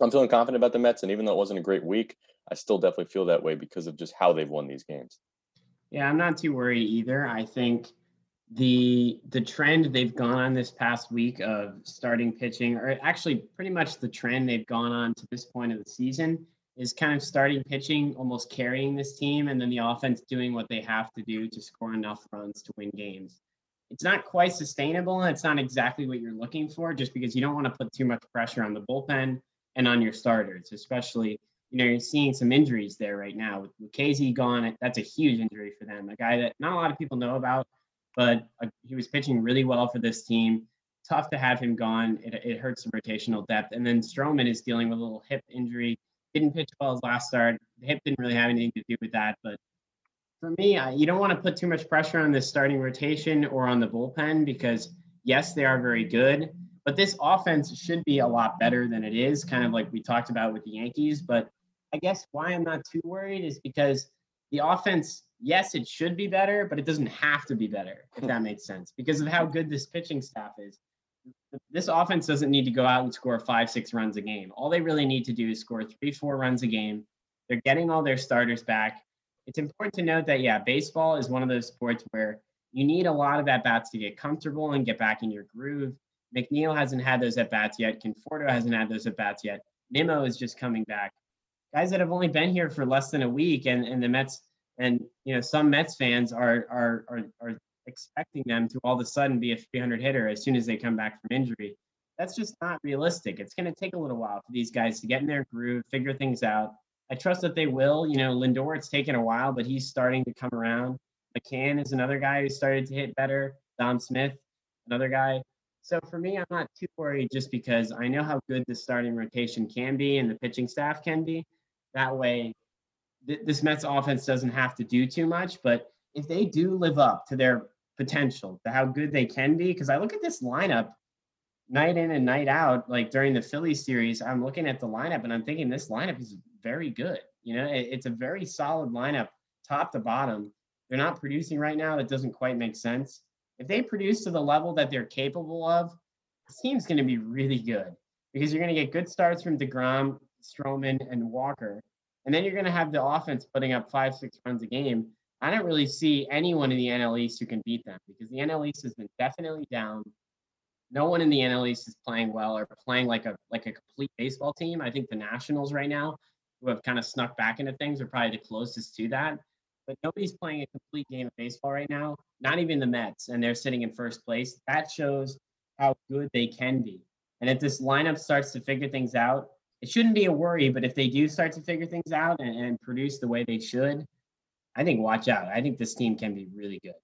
I'm feeling confident about the Mets. And even though it wasn't a great week, I still definitely feel that way because of just how they've won these games. Yeah, I'm not too worried either. I think the the trend they've gone on this past week of starting pitching, or actually pretty much the trend they've gone on to this point of the season, is kind of starting pitching almost carrying this team, and then the offense doing what they have to do to score enough runs to win games. It's not quite sustainable, and it's not exactly what you're looking for, just because you don't want to put too much pressure on the bullpen and on your starters, especially you know, you're seeing some injuries there right now with Lucchesi gone. That's a huge injury for them. A guy that not a lot of people know about, but uh, he was pitching really well for this team. Tough to have him gone. It, it hurts the rotational depth. And then Stroman is dealing with a little hip injury. didn't pitch well his last start. The hip didn't really have anything to do with that. But for me, I, you don't want to put too much pressure on this starting rotation or on the bullpen because yes, they are very good, but this offense should be a lot better than it is, kind of like we talked about with the Yankees. But I guess why I'm not too worried is because the offense, yes, it should be better, but it doesn't have to be better, if that makes sense, because of how good this pitching staff is. This offense doesn't need to go out and score five, six runs a game. All they really need to do is score three, four runs a game. They're getting all their starters back. It's important to note that, yeah, baseball is one of those sports where you need a lot of at bats to get comfortable and get back in your groove. McNeil hasn't had those at bats yet. Conforto hasn't had those at bats yet. Nimmo is just coming back. Guys that have only been here for less than a week, and, and the Mets and you know some Mets fans are are are are expecting them to all of a sudden be a 300 hitter as soon as they come back from injury. That's just not realistic. It's going to take a little while for these guys to get in their groove, figure things out. I trust that they will. You know, Lindor, it's taken a while, but he's starting to come around. McCann is another guy who started to hit better. Dom Smith, another guy. So for me, I'm not too worried just because I know how good the starting rotation can be and the pitching staff can be. That way, th- this Mets offense doesn't have to do too much. But if they do live up to their potential, to how good they can be, because I look at this lineup night in and night out, like during the Philly series, I'm looking at the lineup and I'm thinking this lineup is very good. You know, it, it's a very solid lineup, top to bottom. They're not producing right now. That doesn't quite make sense. If they produce to the level that they're capable of, the team's going to be really good because you're going to get good starts from DeGrom, Stroman, and Walker. And then you're going to have the offense putting up five, six runs a game. I don't really see anyone in the NL East who can beat them because the NL East has been definitely down. No one in the NL East is playing well or playing like a like a complete baseball team. I think the Nationals right now, who have kind of snuck back into things, are probably the closest to that but nobody's playing a complete game of baseball right now, not even the Mets, and they're sitting in first place. That shows how good they can be. And if this lineup starts to figure things out, it shouldn't be a worry, but if they do start to figure things out and, and produce the way they should, I think watch out. I think this team can be really good.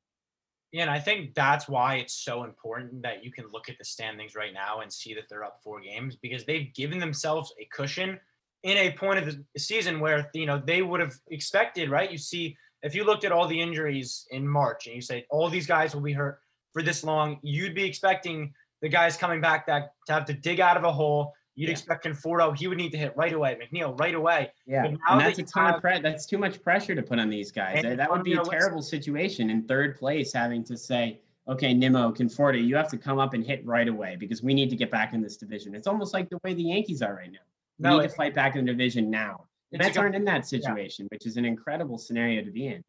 Yeah, and I think that's why it's so important that you can look at the standings right now and see that they're up four games because they've given themselves a cushion in a point of the season where you know they would have expected, right? You see if you looked at all the injuries in March and you say all these guys will be hurt for this long, you'd be expecting the guys coming back that to have to dig out of a hole. You'd yeah. expect Conforto, he would need to hit right away. McNeil, right away. Yeah, and that's that a ton have, of pre- That's too much pressure to put on these guys. That would be a terrible situation in third place, having to say, okay, Nimmo, Conforto, you have to come up and hit right away because we need to get back in this division. It's almost like the way the Yankees are right now. We no, need to fight back in the division now. The Mets aren't in that situation, yeah. which is an incredible scenario to be in.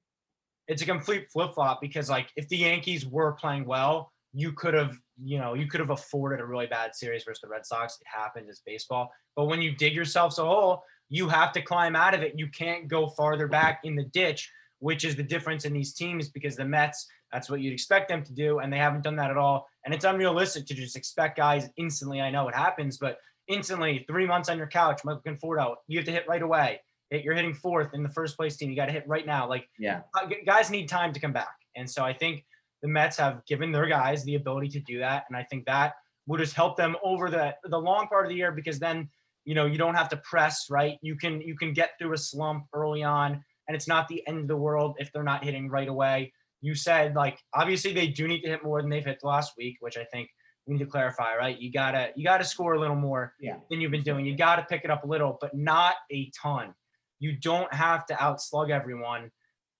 It's a complete flip flop because, like, if the Yankees were playing well, you could have, you know, you could have afforded a really bad series versus the Red Sox. It happened. It's baseball. But when you dig yourself a hole, oh, you have to climb out of it. You can't go farther back in the ditch, which is the difference in these teams because the Mets, that's what you'd expect them to do, and they haven't done that at all. And it's unrealistic to just expect guys instantly. I know it happens, but instantly, three months on your couch, Michael Conforto, you have to hit right away. You're hitting fourth in the first place team. You got to hit right now. Like, yeah, guys need time to come back. And so I think the Mets have given their guys the ability to do that. And I think that will just help them over the the long part of the year because then you know you don't have to press right you can you can get through a slump early on and it's not the end of the world if they're not hitting right away you said like obviously they do need to hit more than they've hit last week which i think we need to clarify, right? You gotta you gotta score a little more yeah. than you've been doing. You gotta pick it up a little, but not a ton. You don't have to outslug everyone.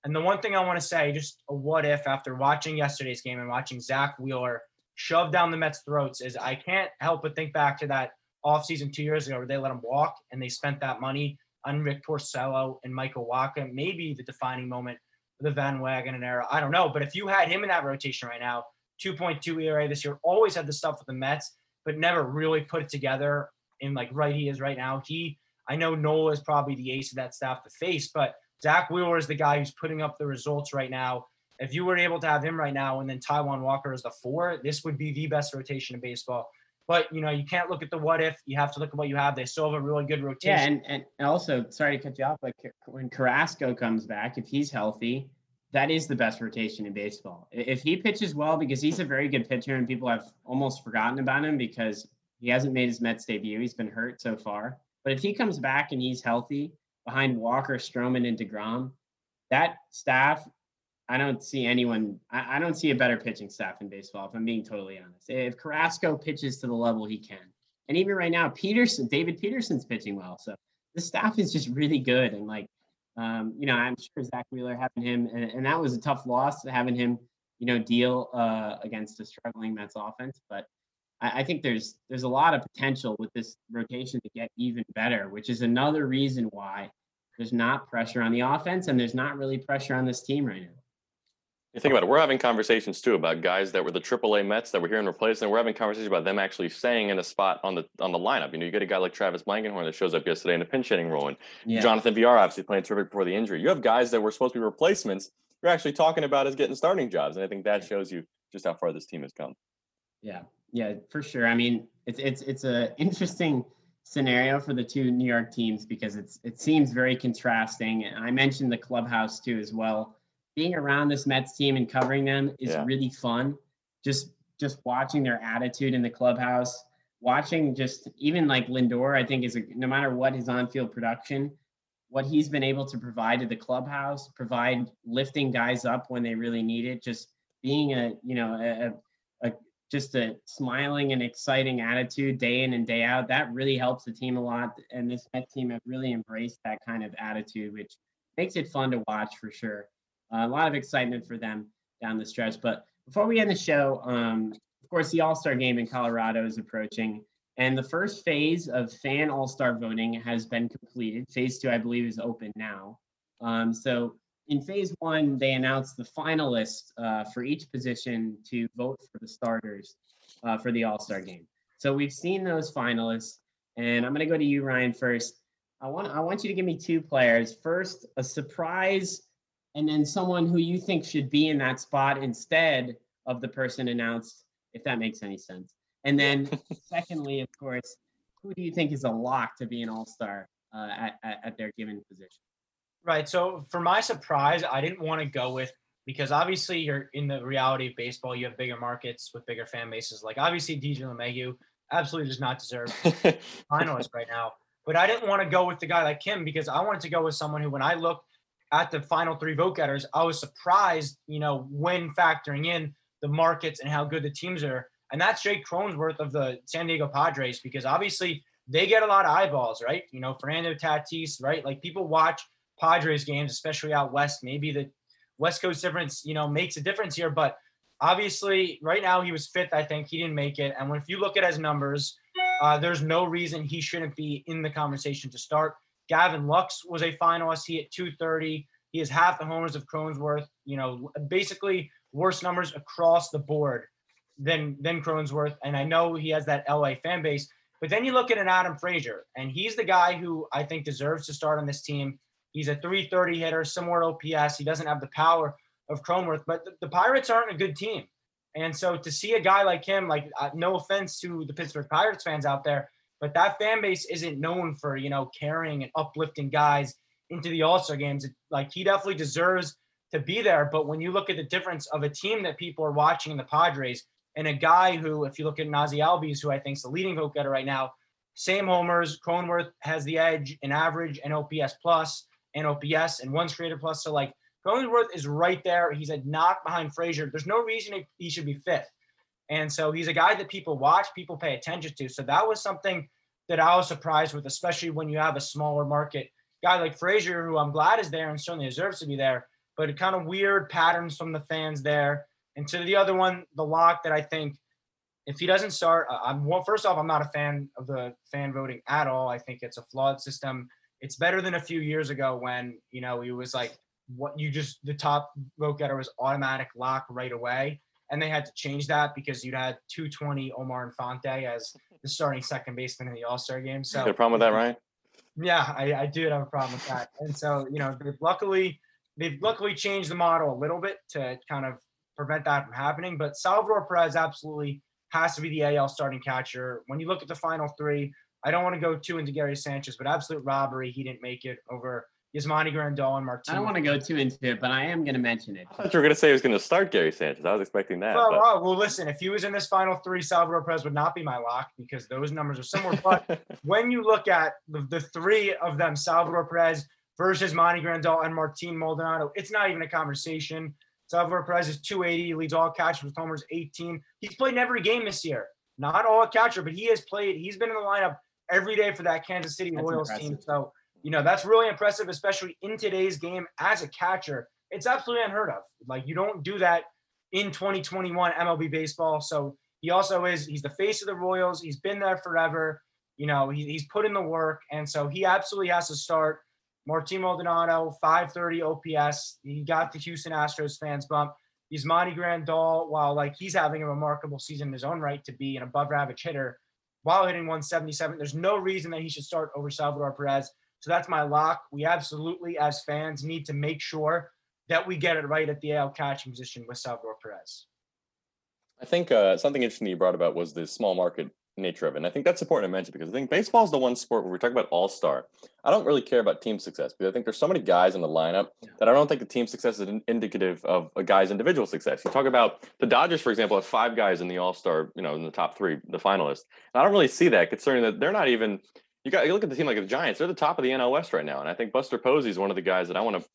And the one thing I want to say, just a what if after watching yesterday's game and watching Zack Wheeler shove down the Mets' throats, is I can't help but think back to that offseason two years ago where they let him walk and they spent that money on Rick Porcello and Michael Wacha. Maybe the defining moment of the Van Wagenen era. I don't know. But if you had him in that rotation right now, 2.2 ERA this year. Always had the stuff with the Mets, but never really put it together in like right he is right now. He, I know Nola is probably the ace of that staff to face, but Zack Wheeler is the guy who's putting up the results right now. If you were able to have him right now and then Taijuan Walker as the four, this would be the best rotation in baseball. But you know, you can't look at the what if. You have to look at what you have. They still have a really good rotation. Yeah, and, and also, sorry to cut you off, but when Carrasco comes back, if he's healthy, that is the best rotation in baseball. If he pitches well, because he's a very good pitcher and people have almost forgotten about him because he hasn't made his Mets debut. He's been hurt so far. But if he comes back and he's healthy behind Walker, Stroman, and DeGrom, that staff, I don't see anyone, I, I don't see a better pitching staff in baseball, if I'm being totally honest. If Carrasco pitches to the level he can, and even right now, Peterson, David Peterson's pitching well. So the staff is just really good. And like, um, you know, I'm sure Zack Wheeler having him, and, and that was a tough loss having him, you know, deal uh, against a struggling Mets offense. But I, I think there's there's a lot of potential with this rotation to get even better, which is another reason why there's not pressure on the offense and there's not really pressure on this team right now. You think about it, we're having conversations too about guys that were the AAA Mets that were here and replaced, and we're having conversations about them actually staying in a spot on the on the lineup. You know, you get a guy like Travis Blankenhorn that shows up yesterday in a pinch hitting role, and yeah. Jonathan Villar obviously playing terrific before the injury. You have guys that were supposed to be replacements. You're actually talking about as getting starting jobs, and I think that shows you just how far this team has come. Yeah, yeah, for sure. I mean, it's it's it's a interesting scenario for the two New York teams because it's it seems very contrasting. And I mentioned the clubhouse too as well being around this Mets team and covering them is yeah. really fun. Just just watching their attitude in the clubhouse, watching just even like Lindor, I think is a, no matter what his on-field production, what he's been able to provide to the clubhouse, provide lifting guys up when they really need it, just being a you know a, a just a smiling and exciting attitude day in and day out. That really helps the team a lot. And this Met team have really embraced that kind of attitude, which makes it fun to watch for sure. Uh, a lot of excitement for them down the stretch. But before we end the show, um, of course, the All Star game in Colorado is approaching. And the first phase of fan All Star voting has been completed. Phase two, I believe, is open now. Um, so in phase one, they announced the finalists uh, for each position to vote for the starters uh, for the All Star game. So we've seen those finalists, and I'm going to go to you, Ryan, first. I want I want you to give me two players. First, a surprise and then someone who you think should be in that spot instead of the person announced, if that makes any sense. And then, secondly, of course, who do you think is a lock to be an all star uh, at, at, at their given position? Right. So, for my surprise, I didn't want to go with because obviously you're in the reality of baseball. You have bigger markets with bigger fan bases. Like obviously DJ LeMahieu absolutely does not deserve finalist right now. But I didn't want to go with the guy like him because I wanted to go with someone who, when I looked at the final three vote getters, I was surprised, you know, when factoring in the markets and how good the teams are. And that's Jake Cronenworth of the San Diego Padres because obviously they get a lot of eyeballs, right? You know, Fernando Tatis, right? Like people watch Padres games, especially out west. Maybe the West Coast difference, you know, makes a difference here. But obviously, right now he was fifth. I think he didn't make it. And when if you look at his numbers, uh, there's no reason he shouldn't be in the conversation to start. Gavin Lux was a finalist. He hit 230. He has half the homers of Cronenworth. You know, basically worse numbers across the board than than Cronenworth. And I know he has that LA fan base. But then you look at an Adam Frazier, and he's the guy who I think deserves to start on this team. He's a 330 hitter, similar OPS. He doesn't have the power of Cronenworth, but the, Pirates aren't a good team. And so to see a guy like him, like uh, no offense to the Pittsburgh Pirates fans out there, but that fan base isn't known for, you know, carrying and uplifting guys into the All Star games. Like he definitely deserves to be there. But when you look at the difference of a team that people are watching in the Padres and a guy who, if you look at Ozzie Albies, who I think is the leading vote getter right now, same homers. Cronenworth has the edge in average and OPS plus and OPS and runs created plus. So like Cronenworth is right there. He's a knock behind Frazier. There's no reason he should be fifth. And so he's a guy that people watch, people pay attention to. So that was something that I was surprised with, especially when you have a smaller market guy like Frazier, who I'm glad is there and certainly deserves to be there, but kind of weird patterns from the fans there. And to the other one, the lock that I think if he doesn't start, I'm well, first off, I'm not a fan of the fan voting at all. I think it's a flawed system. It's better than a few years ago when, you know, it was like what you just the top vote getter was automatic lock right away and they had to change that because you'd had 220 Omar Infante as the starting second baseman in the All Star game. So, you a problem with that, right? Yeah, I, I did have a problem with that. And so, you know, they've luckily they've luckily changed the model a little bit to kind of prevent that from happening. But Salvador Perez absolutely has to be the AL starting catcher. When you look at the final three, I don't want to go too into Gary Sanchez, but absolute robbery. He didn't make it over Yasmani Grandal and Martin. I don't want to go too into it, but I am going to mention it. I thought you were going to say he was going to start Gary Sanchez. I was expecting that. Well, but- well, well, listen, if he was in this final three, Salvador Perez would not be my lock because those numbers are similar. But when you look at the, the three of them, Salvador Perez versus Monty Grandal and Martin Maldonado, it's not even a conversation. Salvador Perez is 280, leads all catchers with homers 18. He's played in every game this year. Not all a catcher, but he has played. He's been in the lineup every day for that Kansas City That's Royals impressive. team. So, you know, that's really impressive, especially in today's game as a catcher. It's absolutely unheard of. Like, you don't do that in 2021 MLB baseball. So he also is, he's the face of the Royals. He's been there forever. You know, he, he's put in the work. And so he absolutely has to start. Martin Maldonado, 530 OPS. He got the Houston Astros fans bump. He's Monty Grandal, while like he's having a remarkable season in his own right to be an above average hitter while hitting 177. There's no reason that he should start over Salvador Perez. So that's my lock. We absolutely, as fans, need to make sure that we get it right at the AL catching position with Salvador Perez. I think uh, something interesting you brought about was the small market nature of it. And I think that's important to mention because I think baseball is the one sport where we're talking about all star. I don't really care about team success because I think there's so many guys in the lineup that I don't think the team success is indicative of a guy's individual success. You talk about the Dodgers, for example, have five guys in the all star, you know, in the top three, the finalists. And I don't really see that concerning that they're not even. You got you look at the team like the Giants; they're the top of the NL West right now, and I think Buster Posey is one of the guys that I want to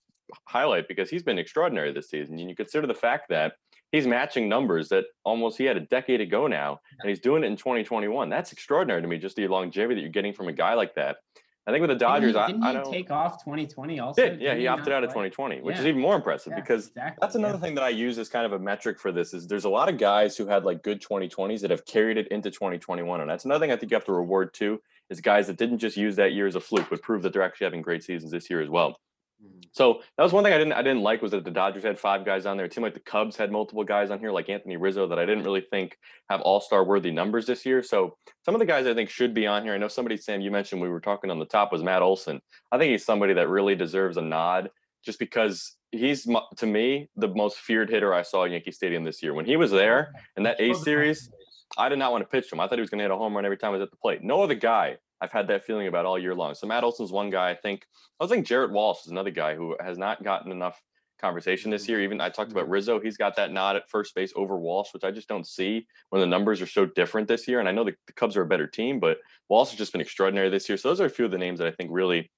highlight because he's been extraordinary this season. And you consider the fact that he's matching numbers that almost he had a decade ago now, and he's doing it in 2021. That's extraordinary to me, just the longevity that you're getting from a guy like that. I think with the Dodgers, didn't he, didn't I, I don't. take off 2020 also? Did yeah, Didn't he opted out of 2020, which is even more impressive Yeah, because exactly, that's another yeah. thing that I use as kind of a metric for this is there's a lot of guys who had like good 2020s that have carried it into 2021. And that's another thing I think you have to reward too, is guys that didn't just use that year as a fluke, but prove that they're actually having great seasons this year as well. Mhm. So that was one thing I didn't I didn't like was that the Dodgers had five guys on there. It seemed like the Cubs had multiple guys on here, like Anthony Rizzo, that I didn't really think have all star worthy numbers this year. So some of the guys I think should be on here. I know somebody, Sam, you mentioned we were talking on the top was Matt Olson. I think he's somebody that really deserves a nod just because he's to me the most feared hitter I saw at Yankee Stadium this year. When he was there in that A series, I did not want to pitch him. I thought he was going to hit a home run every time he was at the plate. No other guy I've had that feeling about all year long. So Matt Olson's one guy. I think I was think Jared Walsh is another guy who has not gotten enough conversation this mm-hmm. year. Even I talked about mm-hmm. Rizzo. He's got that nod at first base over Walsh, which I just don't see when the numbers are so different this year. And I know the, the Cubs are a better team, but Walsh has just been extraordinary this year. So those are a few of the names that I think really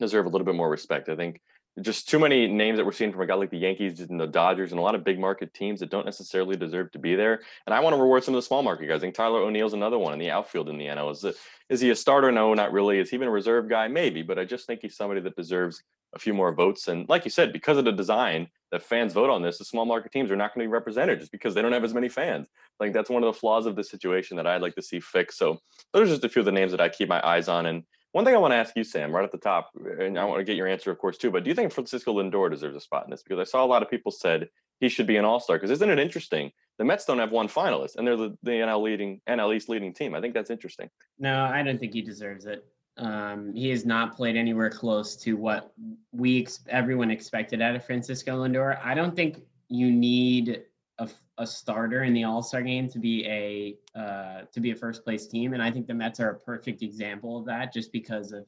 deserve a little bit more respect. I think just too many names that we're seeing from a guy like the Yankees and the Dodgers and a lot of big market teams that don't necessarily deserve to be there. And I want to reward some of the small market guys. I think Tyler O'Neill's another one in the outfield in the NL. Is, it, is he a starter? No, not really. Is he even a reserve guy? Maybe, but I just think he's somebody that deserves a few more votes. And like you said, because of the design that fans vote on this, the small market teams are not going to be represented just because they don't have as many fans. Like that's one of the flaws of the situation that I'd like to see fixed. So those are just a few of the names that I keep my eyes on. And one thing I want to ask you, Sam, right at the top, and I want to get your answer, of course, too. But do you think Francisco Lindor deserves a spot in this? Because I saw a lot of people said he should be an All Star. Because isn't it interesting? The Mets don't have one finalist, and they're the, the NL leading NL East leading team. I think that's interesting. No, I don't think he deserves it. Um, he has not played anywhere close to what we ex- everyone expected out of Francisco Lindor. I don't think you need a, a starter in the All Star game to be a uh, to be a first place team, and I think the Mets are a perfect example of that, just because of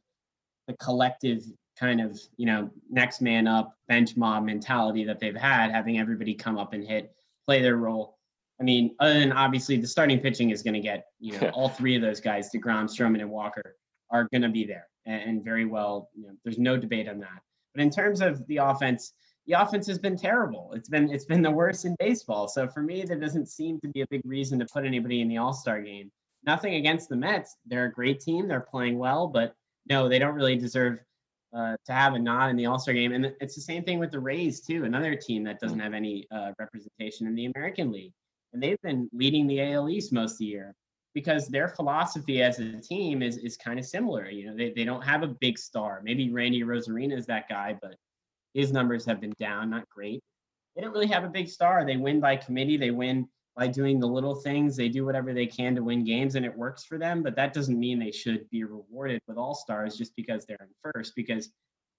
the collective kind of you know next man up bench mob mentality that they've had, having everybody come up and hit, play their role. I mean, other than obviously the starting pitching is going to get you know all three of those guys, Degrom, Stroman, and Walker are going to be there and, and very well. You know, there's no debate on that. But in terms of the offense, the offense has been terrible. It's been it's been the worst in baseball. So for me, there doesn't seem to be a big reason to put anybody in the All Star game. Nothing against the Mets; they're a great team. They're playing well, but no, they don't really deserve uh, to have a nod in the All Star game. And it's the same thing with the Rays too, another team that doesn't have any uh, representation in the American League, and they've been leading the AL East most of the year because their philosophy as a team is is kind of similar. You know, they, they don't have a big star. Maybe Randy Arozarena is that guy, but his numbers have been down, not great. They don't really have a big star. They win by committee. They win by doing the little things. They do whatever they can to win games, and it works for them. But that doesn't mean they should be rewarded with all stars just because they're in first. Because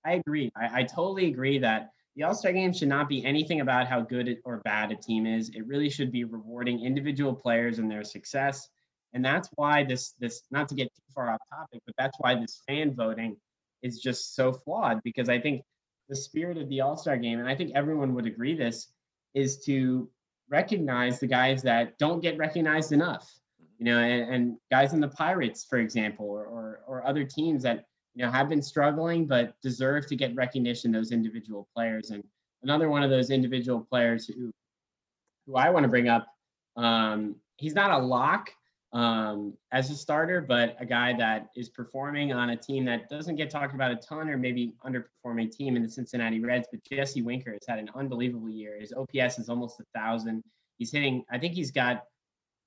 I agree. I, I totally agree that the All Star game should not be anything about how good or bad a team is. It really should be rewarding individual players and their success. And that's why this this not to get too far off topic, but that's why this fan voting is just so flawed because I think the spirit of the All Star game, and I think everyone would agree this, is to recognize the guys that don't get recognized enough. You know, and, and guys in the Pirates, for example, or, or or other teams that you know have been struggling but deserve to get recognition. Those individual players, and another one of those individual players who who I want to bring up. Um, he's not a lock um, as a starter, but a guy that is performing on a team that doesn't get talked about a ton or maybe underperforming team in the Cincinnati Reds. But Jesse Winker has had an unbelievable year. His OPS is almost a thousand. He's hitting, I think he's got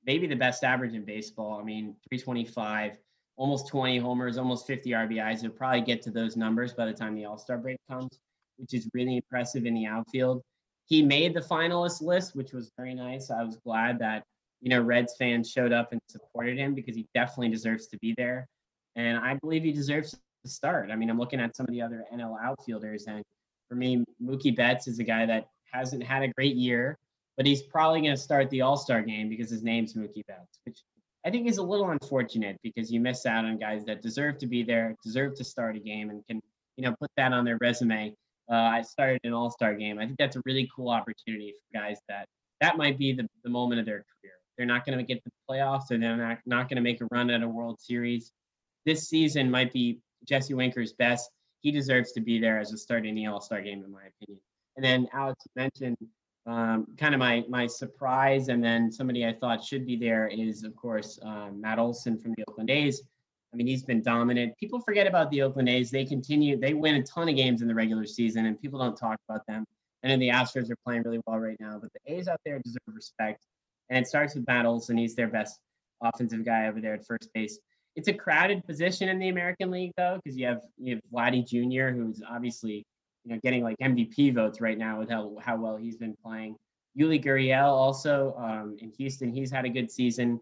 maybe the best average in baseball. I mean, 325, almost 20 homers, almost 50 RBIs. He'll probably get to those numbers by the time the All Star break comes, which is really impressive in the outfield. He made the finalist list, which was very nice. I was glad that you know, Reds fans showed up and supported him because he definitely deserves to be there. And I believe he deserves to start. I mean, I'm looking at some of the other NL outfielders, and for me, Mookie Betts is a guy that hasn't had a great year, but he's probably going to start the All Star game because his name's Mookie Betts, which I think is a little unfortunate because you miss out on guys that deserve to be there, deserve to start a game, and can you know put that on their resume. Uh, I started an All Star game. I think that's a really cool opportunity for guys that that might be the, the moment of their career. They're not going to get the playoffs, or they're not, not going to make a run at a World Series. This season might be Jesse Winker's best. He deserves to be there as a start in the All Star game, in my opinion. And then Alex mentioned um, kind of my my surprise, and then somebody I thought should be there is, of course, um, Matt Olson from the Oakland A's. I mean, he's been dominant. People forget about the Oakland A's. They continue, they win a ton of games in the regular season, and people don't talk about them. And then the Astros are playing really well right now, but the A's out there deserve respect and it starts with battles, and he's their best offensive guy over there at first base. It's a crowded position in the American League though, because you have you have Vladdy Jr., who's obviously you know getting like MVP votes right now with how how well he's been playing. Yuli Gurriel also um, in Houston, he's had a good season.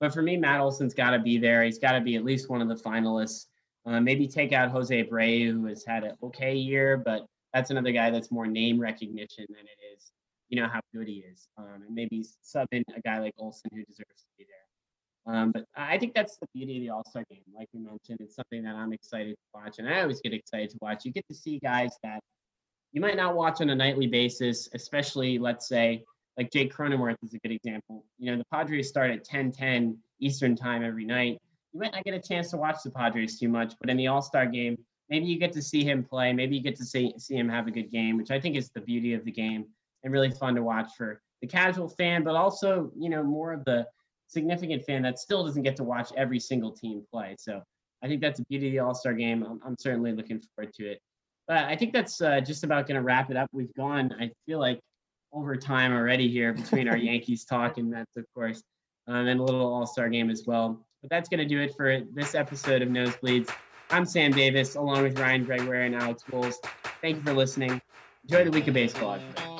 But for me, Matt Olson's got to be there. He's got to be at least one of the finalists. Uh, maybe take out Jose Abreu, who has had an okay year, but that's another guy that's more name recognition than it is you know how good he is, um, and maybe sub in a guy like Olson who deserves to be there. Um, but I think that's the beauty of the All Star game. Like we mentioned, it's something that I'm excited to watch, and I always get excited to watch. You get to see guys that you might not watch on a nightly basis, especially let's say like Jake Cronenworth is a good example. You know, the Padres start at 10:10 Eastern time every night. You might not get a chance to watch the Padres too much, but in the All Star game, maybe you get to see him play. Maybe you get to see see him have a good game, which I think is the beauty of the game and really fun to watch for the casual fan, but also, you know, more of the significant fan that still doesn't get to watch every single team play. So I think that's the beauty of the All Star game. I'm, I'm, certainly looking forward to it. But I think that's uh, just about going to wrap it up. We've gone, I feel like, over time already here between our Yankees talk and that's, of course, um, and a little All Star game as well. But that's going to do it for this episode of Nosebleeds. I'm Sam Davis, along with Ryan Gregory and Alex Wolves. Thank you for listening. Enjoy the week of baseball, everybody.